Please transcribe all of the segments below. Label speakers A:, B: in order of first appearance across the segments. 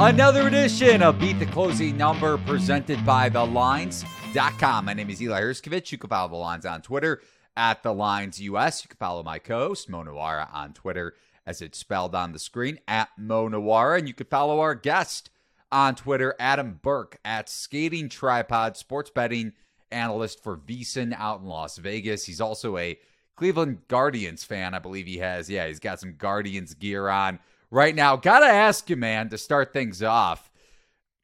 A: Another edition of Beat the Closing Number presented by TheLines.com. My name is Eli Hershkovich. You can follow The Lines on Twitter at The Lines US. You can follow my co host, Mo on Twitter as it's spelled on the screen at Mo Nuwwarah. And you can follow our guest on Twitter, Adam Burke at Skating Tripod, sports betting analyst for VSiN out in Las Vegas. He's also a Cleveland Guardians fan. I believe he has, yeah, he's got some Guardians gear on right now. Gotta ask you, man, to start things off.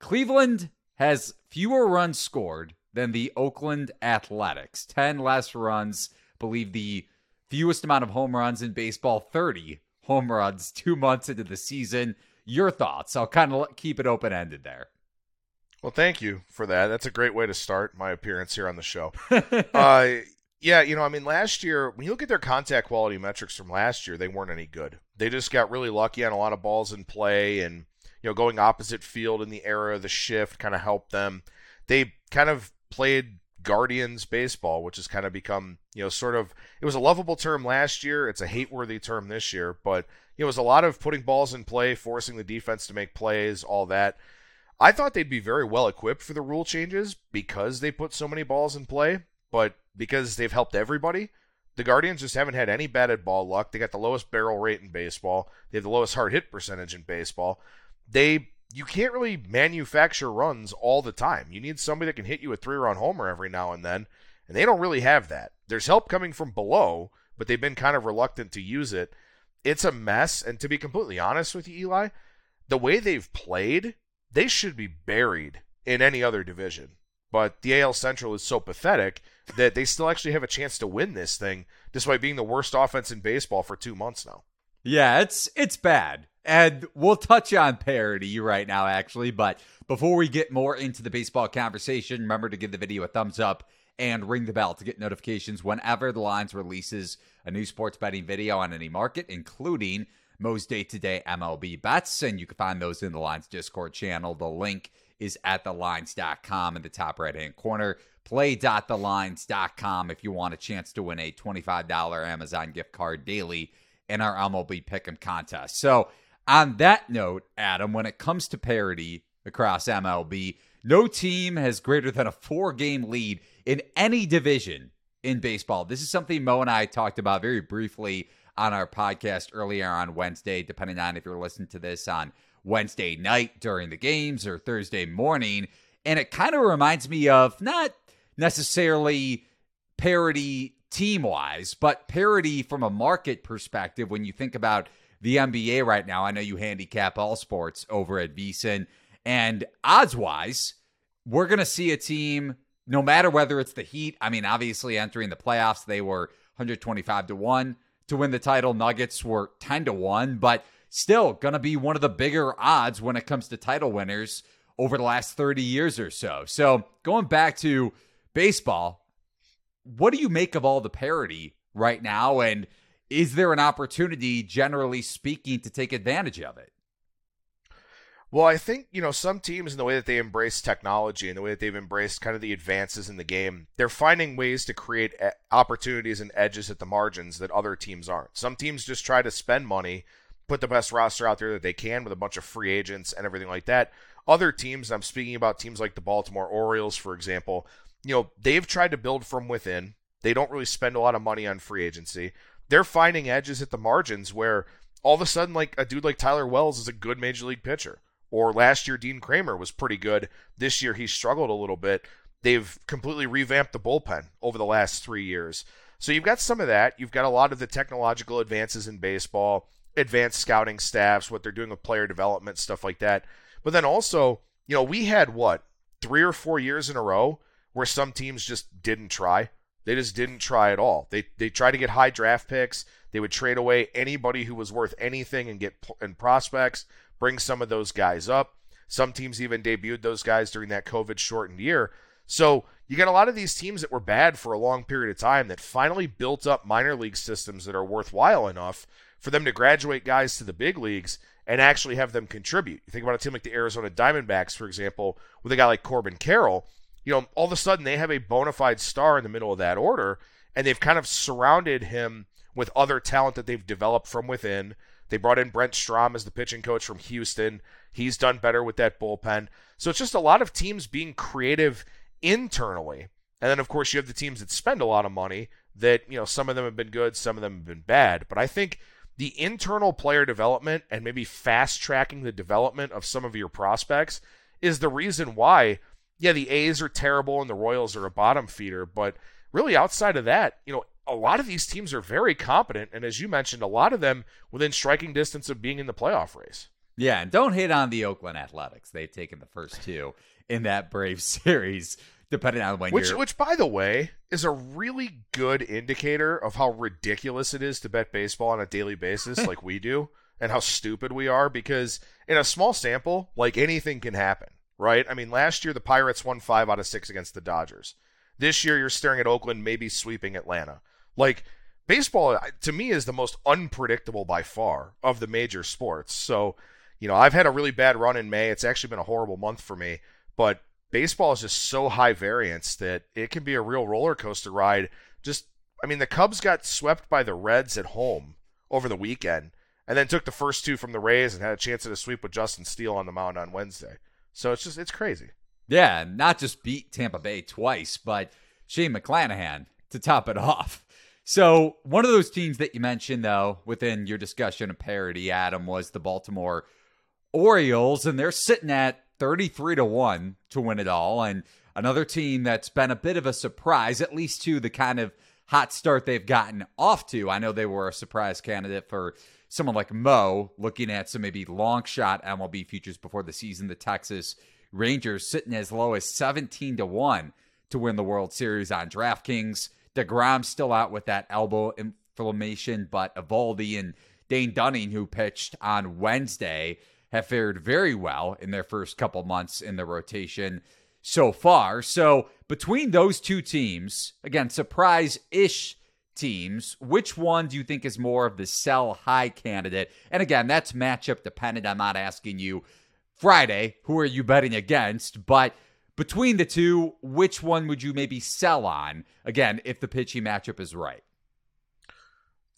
A: Cleveland has fewer runs scored than the Oakland Athletics. 10 less runs, believe the fewest amount of home runs in baseball, 30 home runs two months into the season. Your thoughts? I'll kind of keep it open ended there.
B: Well, thank you for that. That's a great way to start my appearance here on the show. uh, yeah, you know, I mean, last year, when you look at their contact quality metrics from last year, they weren't any good. They just got really lucky on a lot of balls in play, and, you know, going opposite field in the era of the shift kind of helped them. They kind of played Guardians baseball, which has kind of become, you know, sort of, it was a lovable term last year. It's a hate worthy term this year, but, you know, it was a lot of putting balls in play, forcing the defense to make plays, all that. I thought they'd be very well equipped for the rule changes because they put so many balls in play, but because they've helped everybody. The Guardians just haven't had any batted ball luck. They got the lowest barrel rate in baseball. They have the lowest hard hit percentage in baseball. They you can't really manufacture runs all the time. You need somebody that can hit you a three-run homer every now and then, and they don't really have that. There's help coming from below, but they've been kind of reluctant to use it. It's a mess, and to be completely honest with you, Eli, the way they've played, they should be buried in any other division. But the AL Central is so pathetic that they still actually have a chance to win this thing, despite being the worst offense in baseball for two months now.
A: Yeah, it's it's bad. And we'll touch on parity right now, actually. But before we get more into the baseball conversation, remember to give the video a thumbs up and ring the bell to get notifications whenever the Lines releases a new sports betting video on any market, including Mo's day to day MLB bets. And you can find those in the Lines Discord channel. The link is at thelines.com in the top right hand corner. Play.thelines.com if you want a chance to win a $25 Amazon gift card daily in our MLB Pick'em contest. So, on that note, Adam, when it comes to parity across MLB, no team has greater than a four game lead in any division in baseball. This is something Mo and I talked about very briefly on our podcast earlier on Wednesday, depending on if you're listening to this on Wednesday night during the games or Thursday morning. And it kind of reminds me of not necessarily parity team wise, but parity from a market perspective when you think about the NBA right now. I know you handicap all sports over at VSiN, and odds wise, we're going to see a team, no matter whether it's the Heat. I mean, obviously entering the playoffs, they were 125 to 1 to win the title. Nuggets were 10 to 1, but still going to be one of the bigger odds when it comes to title winners over the last 30 years or so. So, going back to baseball, what do you make of all the parity right now? And is there an opportunity, generally speaking, to take advantage of it?
B: Well, I think, you know, some teams in the way that they embrace technology and the way that they've embraced kind of the advances in the game, they're finding ways to create eh, opportunities and edges at the margins that other teams aren't. Some teams just try to spend money, put the best roster out there that they can with a bunch of free agents and everything like that. Other teams, I'm speaking about teams like the Baltimore Orioles, for example, you know, they've tried to build from within. They don't really spend a lot of money on free agency. They're finding edges at the margins where all of a sudden, like a dude like Tyler Wells is a good major league pitcher. Or last year, Dean Kremer was pretty good. This year, he struggled a little bit. They've completely revamped the bullpen over the last three years. So you've got some of that. You've got a lot of the technological advances in baseball, advanced scouting staffs, what they're doing with player development, stuff like that. But then also, you know, we had what, three or four years in a row where some teams just didn't try. They just didn't try at all. They they tried to get high draft picks. They would trade away anybody who was worth anything and get and prospects, bring some of those guys up. Some teams even debuted those guys during that COVID shortened year. So you got a lot of these teams that were bad for a long period of time that finally built up minor league systems that are worthwhile enough for them to graduate guys to the big leagues and actually have them contribute. You think about a team like the Arizona Diamondbacks, for example, with a guy like Corbin Carroll you know, all of a sudden they have a bona fide star in the middle of that order, and they've kind of surrounded him with other talent that they've developed from within. They brought in Brent Strom as the pitching coach from Houston. He's done better with that bullpen. So it's just a lot of teams being creative internally. And then, of course, you have the teams that spend a lot of money that, you know, some of them have been good, some of them have been bad. But I think the internal player development and maybe fast tracking the development of some of your prospects is the reason why, yeah, the A's are terrible and the Royals are a bottom feeder. But really, outside of that, you know, a lot of these teams are very competent. And as you mentioned, a lot of them within striking distance of being in the playoff race.
A: Yeah, and don't hit on the Oakland Athletics. They've taken the first two in that Brave series, depending on when
B: which,
A: you're.
B: Which, by the way, is a really good indicator of how ridiculous it is to bet baseball on a daily basis, like we do, and how stupid we are. Because in a small sample, like anything can happen, right? I mean, last year the Pirates won five out of six against the Dodgers. This year you're staring at Oakland maybe sweeping Atlanta. Like baseball, to me, is the most unpredictable by far of the major sports. So you know, I've had a really bad run in May. It's actually been a horrible month for me, but baseball is just so high variance that it can be a real roller coaster ride. Just, I mean, the Cubs got swept by the Reds at home over the weekend and then took the first two from the Rays and had a chance at a sweep with Justin Steele on the mound on Wednesday. So it's just, it's crazy.
A: Yeah, not just beat Tampa Bay twice, but Shane McClanahan to top it off. So one of those teams that you mentioned, though, within your discussion of parity, Adam, was the Baltimore Orioles, and they're sitting at 33 to 1 to win it all. And another team that's been a bit of a surprise, at least to the kind of hot start they've gotten off to. I know they were a surprise candidate for someone like Mo, looking at some maybe long shot MLB futures before the season. The Texas Rangers sitting as low as 17 to 1 to win the World Series on DraftKings. DeGrom's still out with that elbow inflammation, but Eovaldi and Dane Dunning, who pitched on Wednesday, have fared very well in their first couple months in the rotation so far. So, between those two teams, again, surprise ish teams, which one do you think is more of the sell high candidate? And again, that's matchup dependent. I'm not asking you Friday, who are you betting against? But between the two, which one would you maybe sell on? Again, if the pitching matchup is right.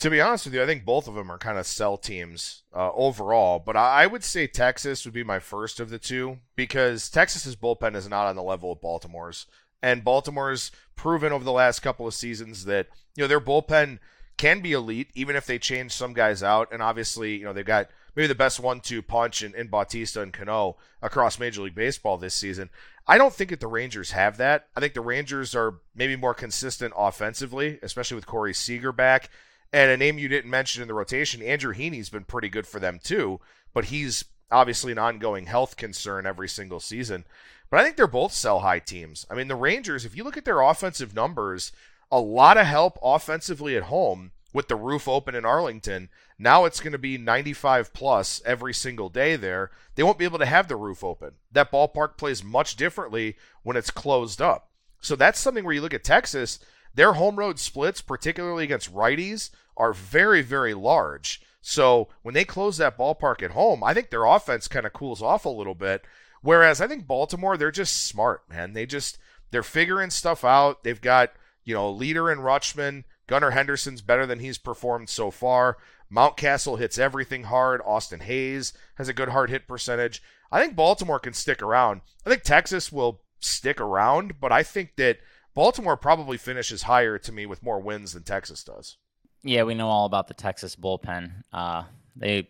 B: To be honest with you, I think both of them are kind of sell teams uh, overall, but I would say Texas would be my first of the two because Texas's bullpen is not on the level of Baltimore's, and Baltimore's proven over the last couple of seasons that you know their bullpen can be elite even if they change some guys out, and obviously you know they've got maybe the best one-two punch in, in Bautista and Cano across Major League Baseball this season. I don't think that the Rangers have that. I think the Rangers are maybe more consistent offensively, especially with Corey Seager back. And a name you didn't mention in the rotation, Andrew Heaney's been pretty good for them too, but he's obviously an ongoing health concern every single season. But I think they're both sell high teams. I mean, the Rangers, if you look at their offensive numbers, a lot of help offensively at home with the roof open in Arlington. Now it's going to be 95 plus every single day there. They won't be able to have the roof open. That ballpark plays much differently when it's closed up. So that's something where you look at Texas, their home road splits, particularly against righties, are very, very large. So when they close that ballpark at home, I think their offense kind of cools off a little bit. Whereas I think Baltimore, they're just smart, man. They just they're figuring stuff out. They've got you know leader in Rutschman. Gunnar Henderson's better than he's performed so far. Mountcastle hits everything hard. Austin Hays has a good hard hit percentage. I think Baltimore can stick around. I think Texas will stick around, but I think that Baltimore probably finishes higher to me with more wins than Texas does.
C: Yeah, we know all about the Texas bullpen. Uh, they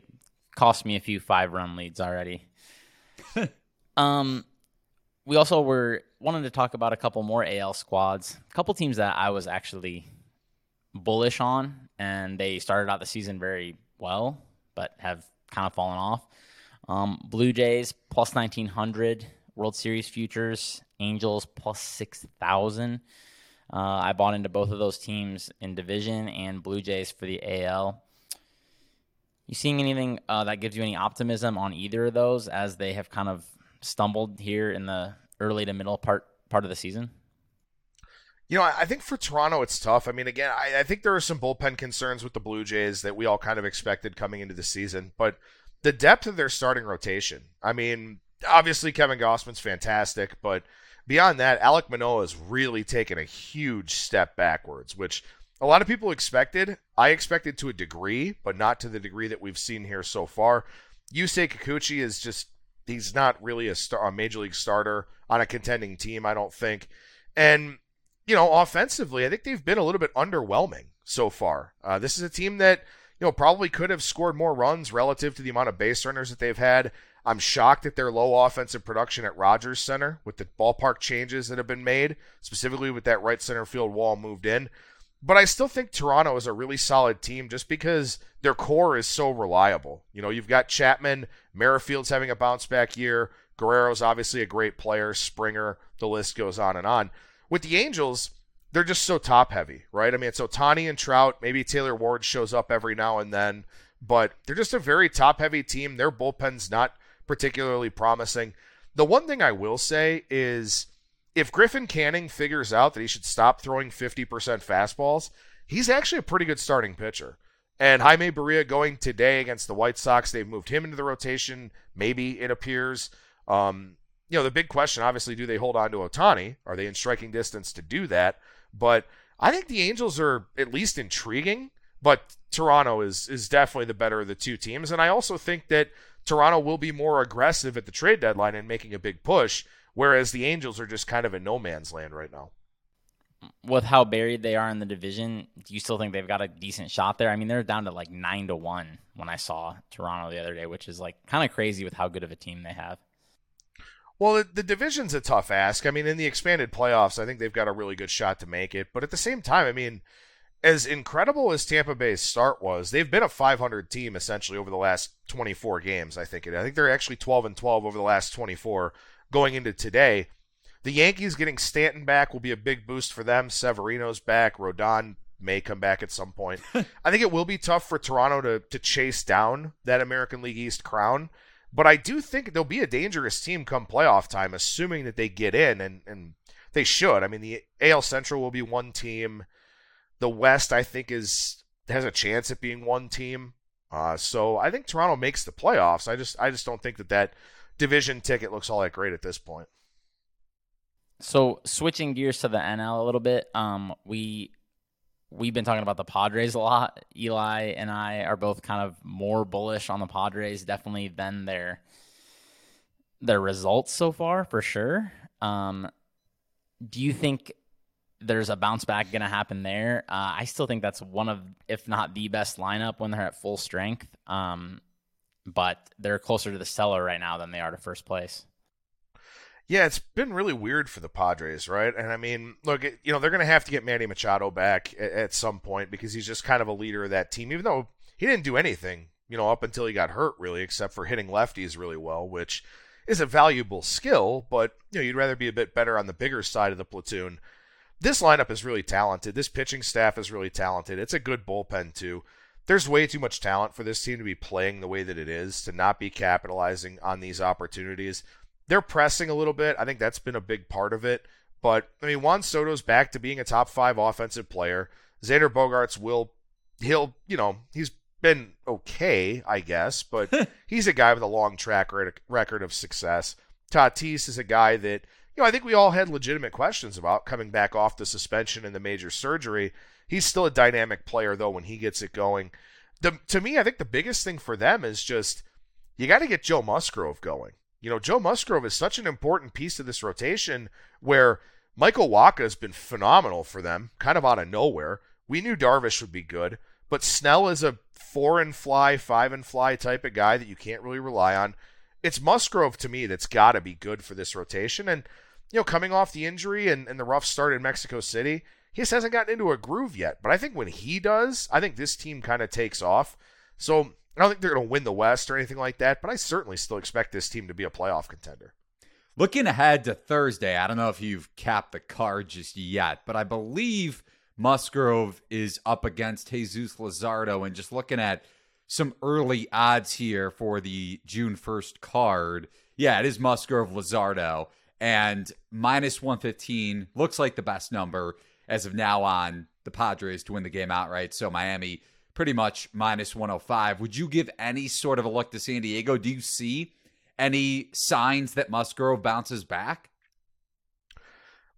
C: cost me a few five run leads already. um, we also were wanted to talk about a couple more AL squads, a couple teams that I was actually bullish on, and they started out the season very well, but have kind of fallen off. Um, Blue Jays plus nineteen hundred, World Series futures Angels plus 6,000. Uh, I bought into both of those teams in division and Blue Jays for the AL. You seeing anything uh, that gives you any optimism on either of those as they have kind of stumbled here in the early to middle part part of the season?
B: You know, I think for Toronto it's tough. I mean, again, I, I think there are some bullpen concerns with the Blue Jays that we all kind of expected coming into the season, but the depth of their starting rotation. I mean, obviously Kevin Gausman's fantastic, but beyond that, Alek Manoah has really taken a huge step backwards, which a lot of people expected. I expected to a degree, but not to the degree that we've seen here so far. Yusei Kikuchi is just he's not really a, star, a major league starter on a contending team, I don't think. And you know, offensively, I think they've been a little bit underwhelming so far. Uh, this is a team that you know probably could have scored more runs relative to the amount of base runners that they've had. I'm shocked at their low offensive production at Rogers Center with the ballpark changes that have been made, specifically with that right center field wall moved in. But I still think Toronto is a really solid team just because their core is so reliable. You know, you've got Chapman, Merrifield's having a bounce back year, Guerrero's obviously a great player, Springer, the list goes on and on. With the Angels, they're just so top heavy, right? I mean, it's Ohtani and Trout. Maybe Taylor Ward shows up every now and then, but they're just a very top heavy team. Their bullpen's not particularly promising. The one thing I will say is if Griffin Canning figures out that he should stop throwing 50% fastballs, he's actually a pretty good starting pitcher. And Jaime Barria going today against the White Sox, they've moved him into the rotation. Maybe it appears. Um, you know, the big question, obviously, do they hold on to Ohtani? Are they in striking distance to do that? But I think the Angels are at least intriguing, but Toronto is is definitely the better of the two teams. And I also think that Toronto will be more aggressive at the trade deadline and making a big push, whereas the Angels are just kind of in no man's land right now.
C: With how buried they are in the division, do you still think they've got a decent shot there? I mean, they're down to like nine to one when I saw Toronto the other day, which is like kind of crazy with how good of a team they have.
B: Well, the, the, division's a tough ask. I mean, in the expanded playoffs, I think they've got a really good shot to make it. But at the same time, I mean, as incredible as Tampa Bay's start was, they've been a 500 team essentially over the last 24 games. I think. it. I think they're actually 12 and 12 over the last 24 going into today. The Yankees getting Stanton back will be a big boost for them. Severino's back. Rodon may come back at some point. I think it will be tough for Toronto to to chase down that American League East crown. But I do think they'll be a dangerous team come playoff time, assuming that they get in, and, and they should. I mean, the AL Central will be one team. The West, I think, is has a chance at being one team. Uh, so I think Toronto makes the playoffs. I just I just don't think that that division ticket looks all that great at this point.
C: So switching gears to the NL a little bit, um, we we've been talking about the Padres a lot. Eli and I are both kind of more bullish on the Padres, definitely than their their results so far, for sure. Um, do you think there's a bounce back going to happen there? Uh, I still think that's one of, if not the best lineup when they're at full strength. Um, but they're closer to the cellar right now than they are to first place.
B: Yeah, it's been really weird for the Padres, right? And I mean, look, you know, they're going to have to get Manny Machado back at, at, some point because he's just kind of a leader of that team, even though he didn't do anything, you know, up until he got hurt, really, except for hitting lefties really well, which is a valuable skill, but, you know, you'd rather be a bit better on the bigger side of the platoon. This lineup is really talented. This pitching staff is really talented. It's a good bullpen, too. There's way too much talent for this team to be playing the way that it is, to not be capitalizing on these opportunities. They're pressing a little bit. I think that's been a big part of it. But I mean, Juan Soto's back to being a top five offensive player. Xander Bogaerts will, he'll, you know, he's been okay, I guess, but he's a guy with a long track record of success. Tatis is a guy that, you know, I think we all had legitimate questions about coming back off the suspension and the major surgery. He's still a dynamic player, though, when he gets it going. The, to me, I think the biggest thing for them is just you got to get Joe Musgrove going. You know, Joe Musgrove is such an important piece of this rotation where Michael Wacha has been phenomenal for them, kind of out of nowhere. We knew Darvish would be good, but Snell is a four and fly, five and fly type of guy that you can't really rely on. It's Musgrove to me that's got to be good for this rotation. And, you know, coming off the injury and, and the rough start in Mexico City, he just hasn't gotten into a groove yet. But I think when he does, I think this team kind of takes off. So I don't think they're going to win the West or anything like that, but I certainly still expect this team to be a playoff contender.
A: Looking ahead to Thursday, I don't know if you've capped the card just yet, but I believe Musgrove is up against Jesus Luzardo. And just looking at some early odds here for the June 1st card, yeah, it is Musgrove Luzardo. And minus 115 looks like the best number as of now on the Padres to win the game outright. So Miami pretty much minus 105. Would you give any sort of a look to San Diego? Do you see any signs that Musgrove bounces back?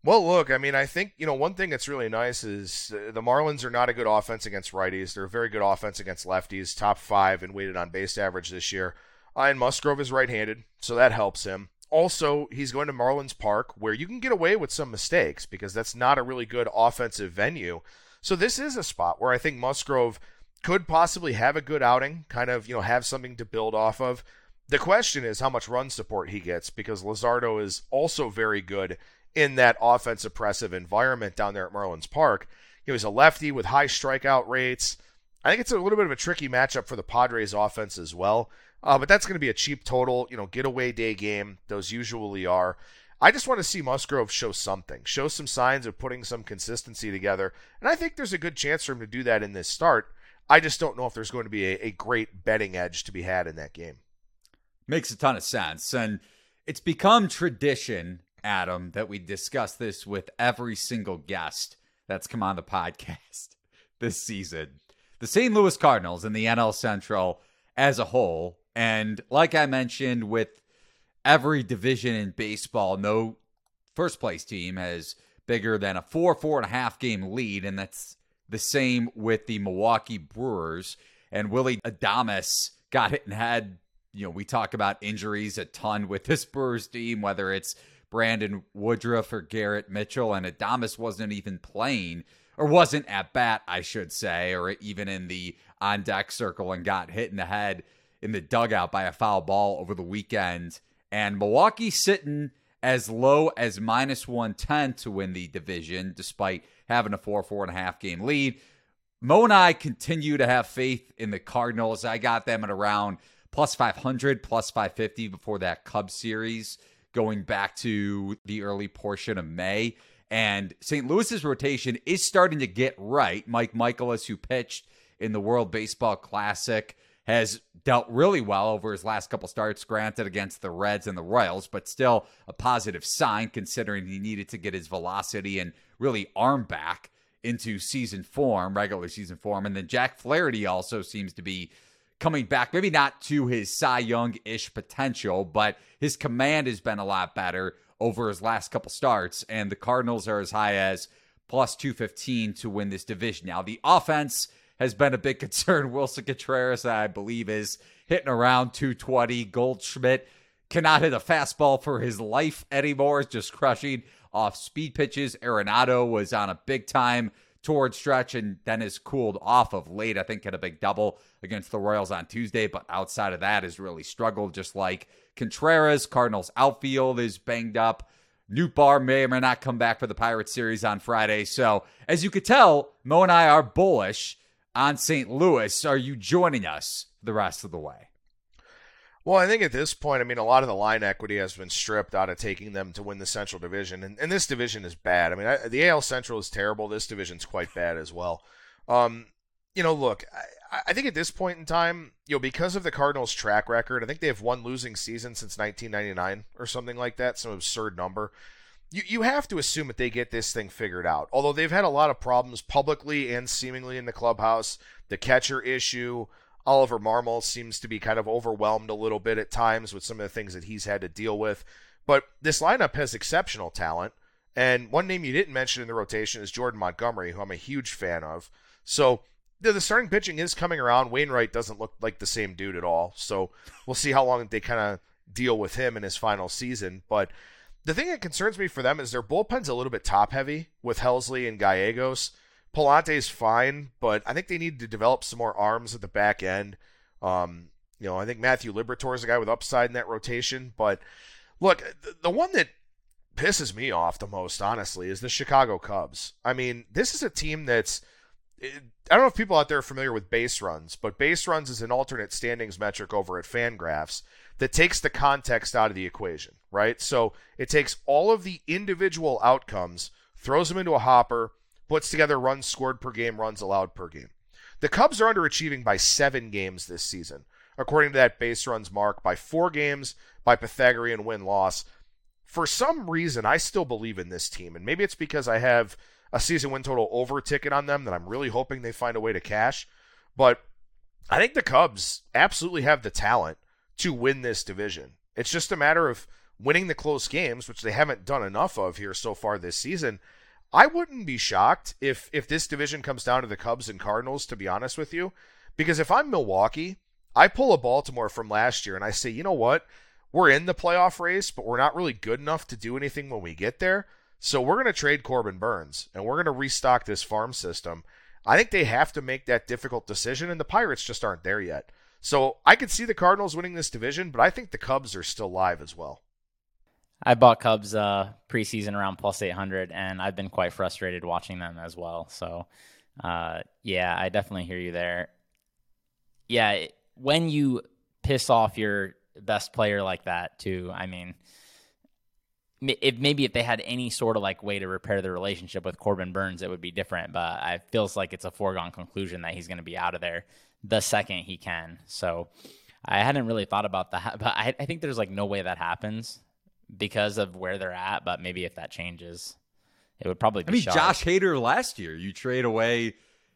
B: Well, look, I mean, I think, you know, one thing that's really nice is uh, the Marlins are not a good offense against righties. They're a very good offense against lefties, top five in weighted on base average this year. Uh, and Musgrove is right handed, so that helps him. Also, he's going to Marlins Park, where you can get away with some mistakes because that's not a really good offensive venue. So this is a spot where I think Musgrove could possibly have a good outing, kind of, you know, have something to build off of. The question is how much run support he gets because Luzardo is also very good in that offense oppressive environment down there at Marlins Park. He was a lefty with high strikeout rates. I think it's a little bit of a tricky matchup for the Padres offense as well. Uh, but that's going to be a cheap total, you know, getaway day game. Those usually are. I just want to see Musgrove show something, show some signs of putting some consistency together. And I think there's a good chance for him to do that in this start. I just don't know if there's going to be a, a great betting edge to be had in that game.
A: Makes a ton of sense. And it's become tradition Adam, that we discuss this with every single guest that's come on the podcast this season. The St. Louis Cardinals and the NL Central as a whole. And like I mentioned, with every division in baseball, no first place team has bigger than a four, four and a half game lead. And that's the same with the Milwaukee Brewers. And Willie Adames got hit and had, you know, we talk about injuries a ton with this Brewers team, whether it's Brandon Woodruff or Garrett Mitchell, and Adames wasn't even playing, or wasn't at bat, I should say, or even in the on deck circle and got hit in the head in the dugout by a foul ball over the weekend. And Milwaukee sitting as low as minus 110 to win the division, despite having a four, four and a half game lead. Mo and I continue to have faith in the Cardinals. I got them at around plus 500, plus 550 before that Cubs series going back to the early portion of May. And St. Louis's rotation is starting to get right. Mike Mikolas, who pitched in the World Baseball Classic, has dealt really well over his last couple starts, granted against the Reds and the Royals, but still a positive sign considering he needed to get his velocity and really arm back into season form, regular season form. And then Jack Flaherty also seems to be coming back, maybe not to his Cy Young ish potential, but his command has been a lot better over his last couple starts. And the Cardinals are as high as plus 215 to win this division. Now, the offense has been a big concern. Willson Contreras, I believe, is hitting around 220. Goldschmidt cannot hit a fastball for his life anymore, just crushing off speed pitches. Arenado was on a big time toward stretch and then has cooled off of late. I think had a big double against the Royals on Tuesday, but outside of that has really struggled, just like Contreras. Cardinals outfield is banged up. Nootbaar may or may not come back for the Pirates series on Friday. So, as you could tell, Mo and I are bullish on St. Louis. Are you joining us the rest of the way?
B: Well, I think at this point, I mean, a lot of the line equity has been stripped out of taking them to win the Central Division, and, and this division is bad. I mean, I, the AL Central is terrible. This division's quite bad as well. Um, you know, look, I, I, think at this point in time, you know, because of the Cardinals' track record, I think they have one losing season since 1999 or something like that, some absurd number. You, you have to assume that they get this thing figured out. Although they've had a lot of problems publicly and seemingly in the clubhouse, the catcher issue, Oliver Marmol seems to be kind of overwhelmed a little bit at times with some of the things that he's had to deal with. But this lineup has exceptional talent. And one name you didn't mention in the rotation is Jordan Montgomery, who I'm a huge fan of. So the starting pitching is coming around. Wainwright doesn't look like the same dude at all. So we'll see how long they kind of deal with him in his final season. But the thing that concerns me for them is their bullpen's a little bit top heavy with Helsley and Gallegos. Pallante's fine, but I think they need to develop some more arms at the back end. Um, you know, I think Matthew Liberatore is a guy with upside in that rotation. But look, the one that pisses me off the most, honestly, is the Chicago Cubs. I mean, this is a team that's. I don't know if people out there are familiar with base runs, but base runs is an alternate standings metric over at Fangraphs that takes the context out of the equation, right? So it takes all of the individual outcomes, throws them into a hopper, puts together runs scored per game, runs allowed per game. The Cubs are underachieving by seven games this season, according to that base runs mark, by four games by Pythagorean win loss. For some reason, I still believe in this team, and maybe it's because I have a season win total over ticket on them that I'm really hoping they find a way to cash. But I think the Cubs absolutely have the talent to win this division. It's just a matter of winning the close games, which they haven't done enough of here so far this season, I wouldn't be shocked if if this division comes down to the Cubs and Cardinals, to be honest with you. Because if I'm Milwaukee, I pull a Baltimore from last year and I say, you know what? We're in the playoff race, but we're not really good enough to do anything when we get there. So we're going to trade Corbin Burnes and we're going to restock this farm system. I think they have to make that difficult decision, and the Pirates just aren't there yet. So I could see the Cardinals winning this division, but I think the Cubs are still live as well.
C: I bought Cubs uh, preseason around plus 800, and I've been quite frustrated watching them as well. So, uh, yeah, I definitely hear you there. Yeah, when you piss off your best player like that, too, I mean, if maybe if they had any sort of like way to repair the relationship with Corbin Burnes, it would be different. But it feels like it's a foregone conclusion that he's going to be out of there the second he can. So I hadn't really thought about that, but I, I think there's like no way that happens because of where they're at. But maybe if that changes, it would probably. be
A: I mean,
C: sharp.
A: Josh Hader last year, you trade away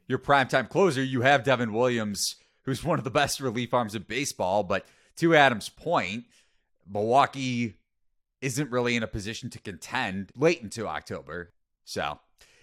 A: your primetime closer. You have Devin Williams, who's one of the best relief arms in baseball. But to Adam's point, Milwaukee isn't really in a position to contend late into October. So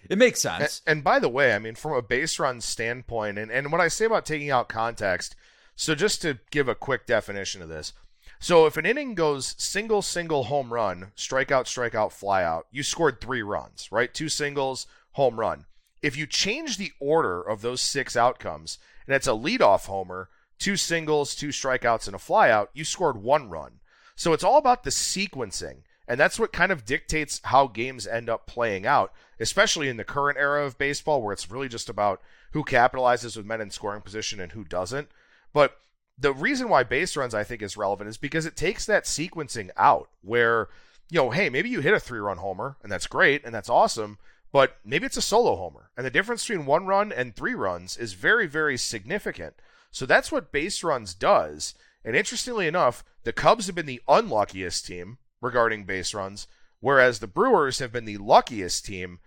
A: it makes sense.
B: And, and, by the way, I mean, from a base run standpoint, and, and what I say about taking out context, so just to give a quick definition of this. So if an inning goes single, single, home run, strikeout, strikeout, flyout, you scored three runs, right? Two singles, home run. If you change the order of those six outcomes, and it's a leadoff homer, two singles, two strikeouts, and a flyout, you scored one run. So it's all about the sequencing. And that's what kind of dictates how games end up playing out, especially in the current era of baseball where it's really just about who capitalizes with men in scoring position and who doesn't. But the reason why base runs I think is relevant is because it takes that sequencing out where, you know, hey, maybe you hit a three run homer and that's great and that's awesome, but maybe it's a solo homer. And the difference between one run and three runs is very, very significant. So that's what base runs does. And interestingly enough, the Cubs have been the unluckiest team regarding base runs, whereas the Brewers have been the luckiest team.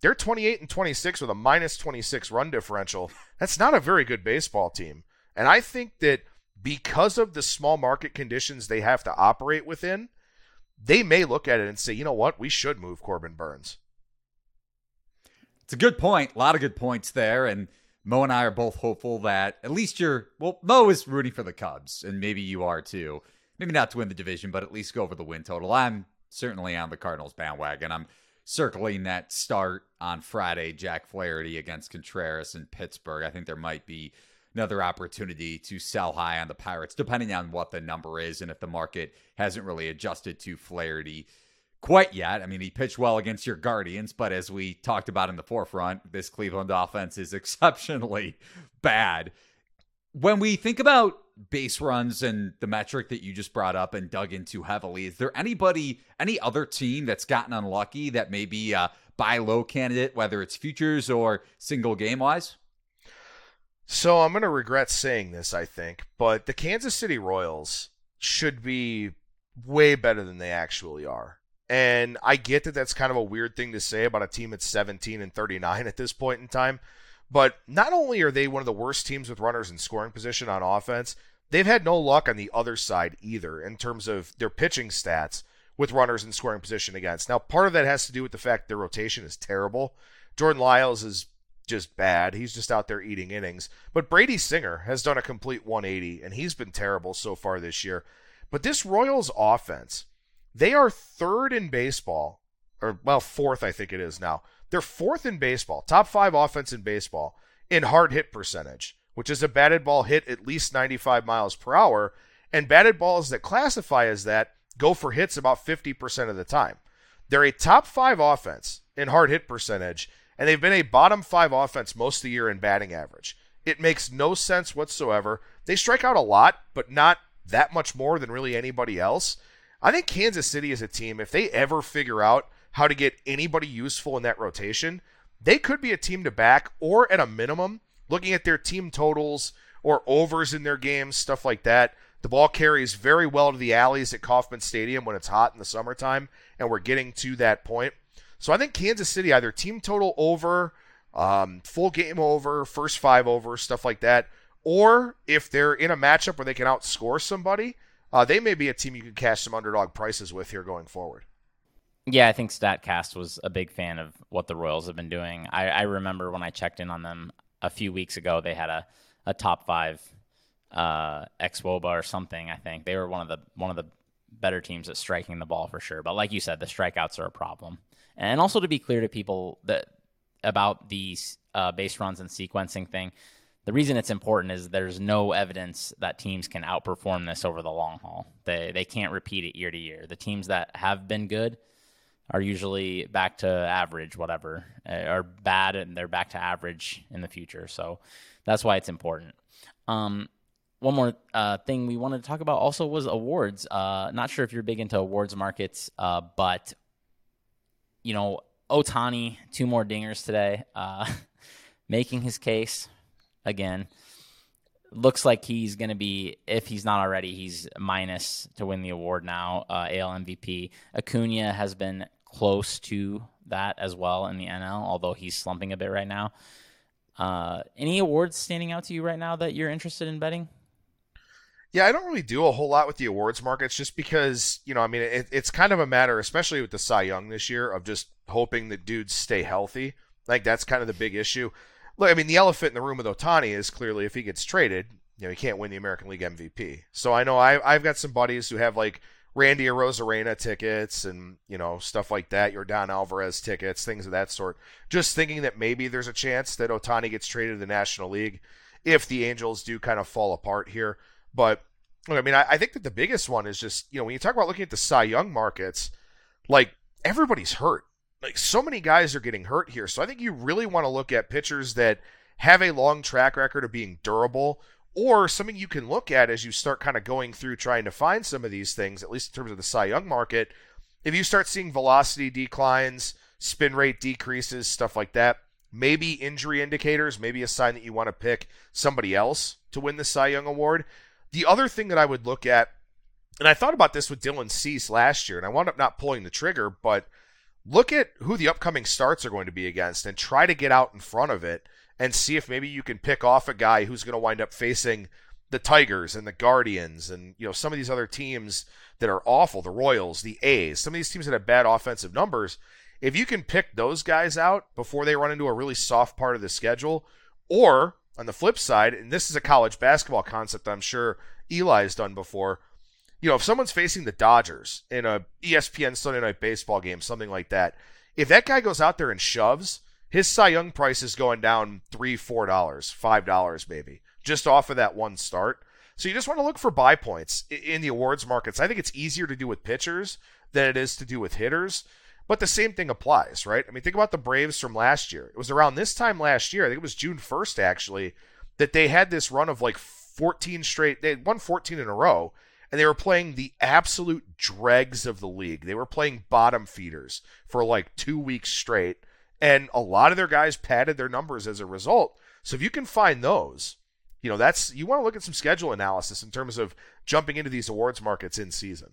B: They're 28 and 26 with a minus 26 run differential. That's not a very good baseball team. And I think that because of the small market conditions they have to operate within, they may look at it and say, you know what, we should move Corbin Burnes.
A: It's a good point. A lot of good points there. And Mo and I are both hopeful that at least you're, well, Mo is rooting for the Cubs, and maybe you are too maybe not to win the division, but at least go over the win total. I'm certainly on the Cardinals bandwagon. I'm circling that start on Friday, Jack Flaherty against Contreras in Pittsburgh. I think there might be another opportunity to sell high on the Pirates, depending on what the number is and if the market hasn't really adjusted to Flaherty quite yet. I mean, he pitched well against your Guardians, but as we talked about in the forefront, this Cleveland offense is exceptionally bad. When we think about base runs and the metric that you just brought up and dug into heavily, is there anybody, any other team that's gotten unlucky that may be a buy low candidate, whether it's futures or single game wise?
B: So I'm going to regret saying this, I think, but the Kansas City Royals should be way better than they actually are. And I get that that's kind of a weird thing to say about a team that's 17 and 39 at this point in time. But not only are they one of the worst teams with runners in scoring position on offense, they've had no luck on the other side either in terms of their pitching stats with runners in scoring position against. Now, part of that has to do with the fact their rotation is terrible. Jordan Lyles is just bad. He's just out there eating innings. But Brady Singer has done a complete 180, and he's been terrible so far this year. But this Royals offense, they are third in baseball, or well, fourth, I think it is now. They're fourth in baseball, top five offense in baseball in hard hit percentage, which is a batted ball hit at least 95 miles per hour. And batted balls that classify as that go for hits about 50% of the time. They're a top five offense in hard hit percentage, and they've been a bottom five offense most of the year in batting average. It makes no sense whatsoever. They strike out a lot, but not that much more than really anybody else. I think Kansas City is a team, if they ever figure out how to get anybody useful in that rotation, they could be a team to back, or at a minimum, looking at their team totals or overs in their games, stuff like that. The ball carries very well to the alleys at Kauffman Stadium when it's hot in the summertime, and we're getting to that point. So I think Kansas City, either team total over, um, full game over, first five over, stuff like that, or if they're in a matchup where they can outscore somebody, uh, they may be a team you can cash some underdog prices with here going forward.
C: Yeah, I think Statcast was a big fan of what the Royals have been doing. I, I remember when I checked in on them a few weeks ago, they had a, a top five uh, xwOBA or something. I think they were one of the one of the better teams at striking the ball for sure. But like you said, the strikeouts are a problem. And also to be clear to people that about these uh, base runs and sequencing thing, the reason it's important is there's no evidence that teams can outperform this over the long haul. They they can't repeat it year to year. The teams that have been good are usually back to average, whatever, are uh, bad and they're back to average in the future. So that's why it's important. Um, one more uh, thing we wanted to talk about also was awards. Uh, not sure if you're big into awards markets, uh, but you know, Ohtani, two more dingers today, uh, making his case again. Looks like he's going to be, if he's not already, he's minus to win the award now, uh, AL MVP. Acuna has been close to that as well in the NL, although he's slumping a bit right now. Uh, any awards standing out to you right now that you're interested in betting?
B: Yeah, I don't really do a whole lot with the awards markets just because, you know, I mean, it, it's kind of a matter, especially with the Cy Young this year, of just hoping that dudes stay healthy. Like, that's kind of the big issue. Look, I mean, the elephant in the room with Ohtani is clearly if he gets traded, you know, he can't win the American League MVP. So I know I, I've got some buddies who have, like, Randy Arozarena tickets and you know stuff like that, Yordan Alvarez tickets, things of that sort. Just thinking that maybe there's a chance that Ohtani gets traded to the National League if the Angels do kind of fall apart here. But I mean, I, I think that the biggest one is just you know when you talk about looking at the Cy Young markets, like everybody's hurt. Like so many guys are getting hurt here. So I think you really want to look at pitchers that have a long track record of being durable or something you can look at as you start kind of going through trying to find some of these things, at least in terms of the Cy Young market. If you start seeing velocity declines, spin rate decreases, stuff like that, maybe injury indicators, maybe a sign that you want to pick somebody else to win the Cy Young Award. The other thing that I would look at, and I thought about this with Dylan Cease last year, and I wound up not pulling the trigger, but look at who the upcoming starts are going to be against and try to get out in front of it and see if maybe you can pick off a guy who's going to wind up facing the Tigers and the Guardians and you know some of these other teams that are awful, the Royals, the A's, some of these teams that have bad offensive numbers. If you can pick those guys out before they run into a really soft part of the schedule, or on the flip side, and this is a college basketball concept I'm sure Eli's done before. You know, if someone's facing the Dodgers in a ESPN Sunday Night Baseball game, something like that, if that guy goes out there and shoves, his Cy Young price is going down three, four dollars, five dollars maybe, just off of that one start. So you just want to look for buy points in the awards markets. I think it's easier to do with pitchers than it is to do with hitters. But the same thing applies, right? I mean, think about the Braves from last year. It was around this time last year, I think it was June 1st actually, that they had this run of like 14 straight, they won 14 in a row, and they were playing the absolute dregs of the league. They were playing bottom feeders for like two weeks straight and a lot of their guys padded their numbers as a result. So if you can find those, you know, that's you want to look at some schedule analysis in terms of jumping into these awards markets in season.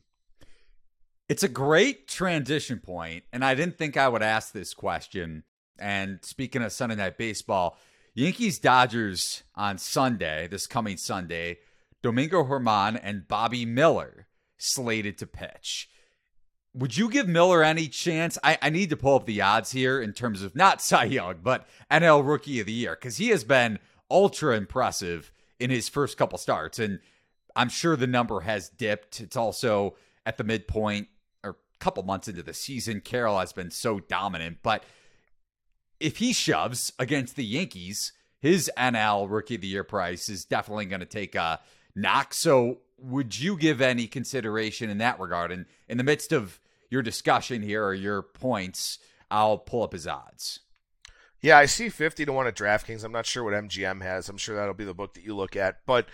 A: It's a great transition point, and I didn't think I would ask this question. And speaking of Sunday Night Baseball, Yankees Dodgers on Sunday, this coming Sunday, Domingo Germán and Bobby Miller slated to pitch. Would you give Miller any chance? I, I need to pull up the odds here in terms of not Cy Young, but NL Rookie of the Year, because he has been ultra impressive in his first couple starts. And I'm sure the number has dipped. It's also at the midpoint or a couple months into the season. Carroll has been so dominant. But if he shoves against the Yankees, his NL Rookie of the Year price is definitely going to take a knock. So would you give any consideration in that regard? And in the midst of your discussion here or your points, I'll pull up his odds.
B: Yeah, I see 50 to 1 at DraftKings. I'm not sure what MGM has. I'm sure that'll be the book that you look at. But,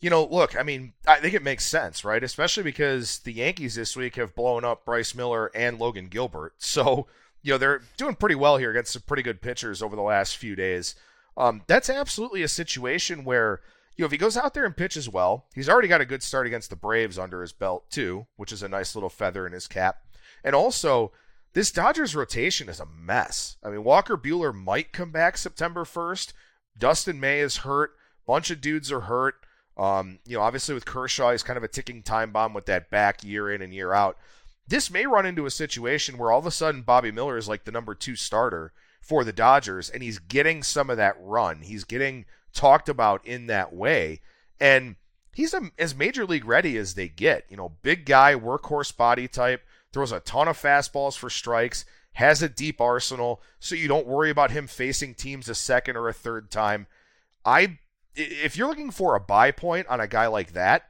B: you know, look, I mean, I think it makes sense, right? Especially because the Yankees this week have blown up Bryce Miller and Logan Gilbert. So, you know, they're doing pretty well here against some pretty good pitchers over the last few days. Um, that's absolutely a situation where, you know, if he goes out there and pitches well, he's already got a good start against the Braves under his belt, too, which is a nice little feather in his cap. And also, this Dodgers rotation is a mess. I mean, Walker Buehler might come back September 1st. Dustin May is hurt. Bunch of dudes are hurt. Um, you know, obviously with Kershaw, he's kind of a ticking time bomb with that back year in and year out. This may run into a situation where all of a sudden Bobby Miller is like the number two starter for the Dodgers, and he's getting some of that run. He's getting talked about in that way, and he's a, as major league ready as they get. You know, big guy, workhorse body type, throws a ton of fastballs for strikes, has a deep arsenal, so you don't worry about him facing teams a second or a third time. I if you're looking for a buy point on a guy like that,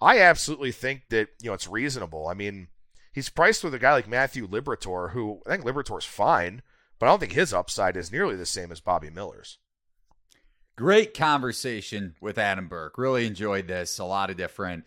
B: I absolutely think that you know it's reasonable. I mean, he's priced with a guy like Matthew Liberatore, who I think Liberatore's fine, but I don't think his upside is nearly the same as Bobby Miller's.
A: Great conversation with Adam Burke. Really enjoyed this. A lot of different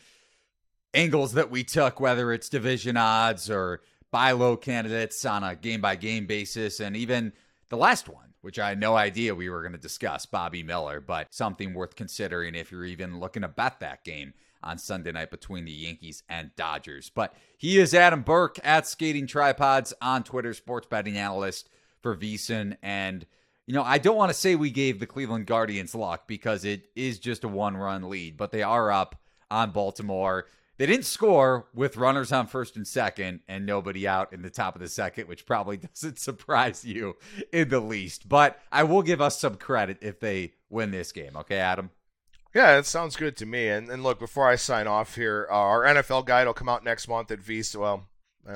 A: angles that we took, whether it's division odds or buy low candidates on a game by game basis, and even the last one which I had no idea we were going to discuss, Bobby Miller, but something worth considering if you're even looking to bet that game on Sunday night between the Yankees and Dodgers. But he is Adam Burke at Skating Tripods on Twitter, sports betting analyst for VSiN. And, you know, I don't want to say we gave the Cleveland Guardians luck because it is just a one run lead, but they are up on Baltimore. They didn't score with runners on first and second and nobody out in the top of the second, which probably doesn't surprise you in the least. But I will give us some credit if they win this game. Okay, Adam?
B: Yeah, it sounds good to me. And, and look, before I sign off here, uh, our NFL guide will come out next month at VSiN. Well,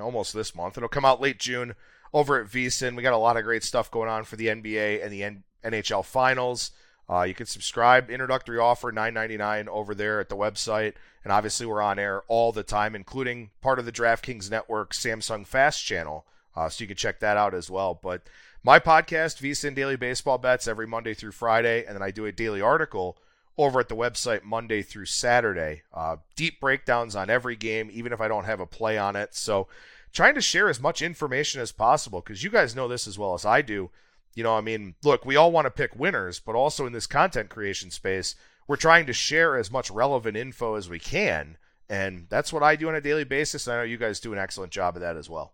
B: almost this month. It'll come out late June over at VSiN. We got a lot of great stuff going on for the NBA and the N- NHL finals. Uh, you can subscribe. Introductory offer nine ninety nine over there at the website, and obviously we're on air all the time, including part of the DraftKings Network Samsung Fast channel, uh, so you can check that out as well. But my podcast, VSiN Daily Baseball Bets, every Monday through Friday, and then I do a daily article over at the website Monday through Saturday. Uh, deep breakdowns on every game, even if I don't have a play on it. So trying to share as much information as possible because you guys know this as well as I do. You know, I mean, look, we all want to pick winners, but also in this content creation space, we're trying to share as much relevant info as we can. And that's what I do on a daily basis. And I know you guys do an excellent job of that as well.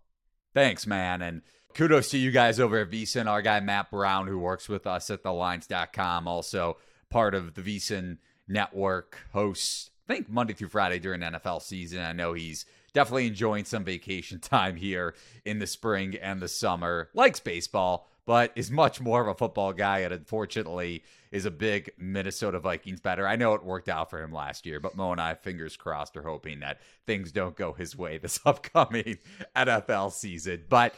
A: Thanks, man. And kudos to you guys over at VSiN. Our guy, Matt Brown, who works with us at thelines.com, also part of the VSiN network, hosts, I think, Monday through Friday during NFL season. I know he's definitely enjoying some vacation time here in the spring and the summer. Likes baseball but is much more of a football guy and unfortunately is a big Minnesota Vikings bettor. I know it worked out for him last year, but Mo and I, fingers crossed, are hoping that things don't go his way this upcoming NFL season. But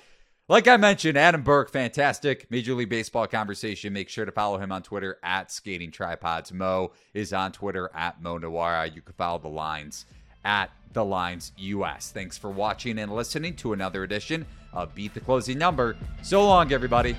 A: like I mentioned, Adam Burke, fantastic Major League Baseball conversation. Make sure to follow him on Twitter at Skating Tripods. Mo is on Twitter at Mo Nuwwarah. You can follow the lines at the lines US. Thanks for watching and listening to another edition of Beat the Closing Number. So long, everybody.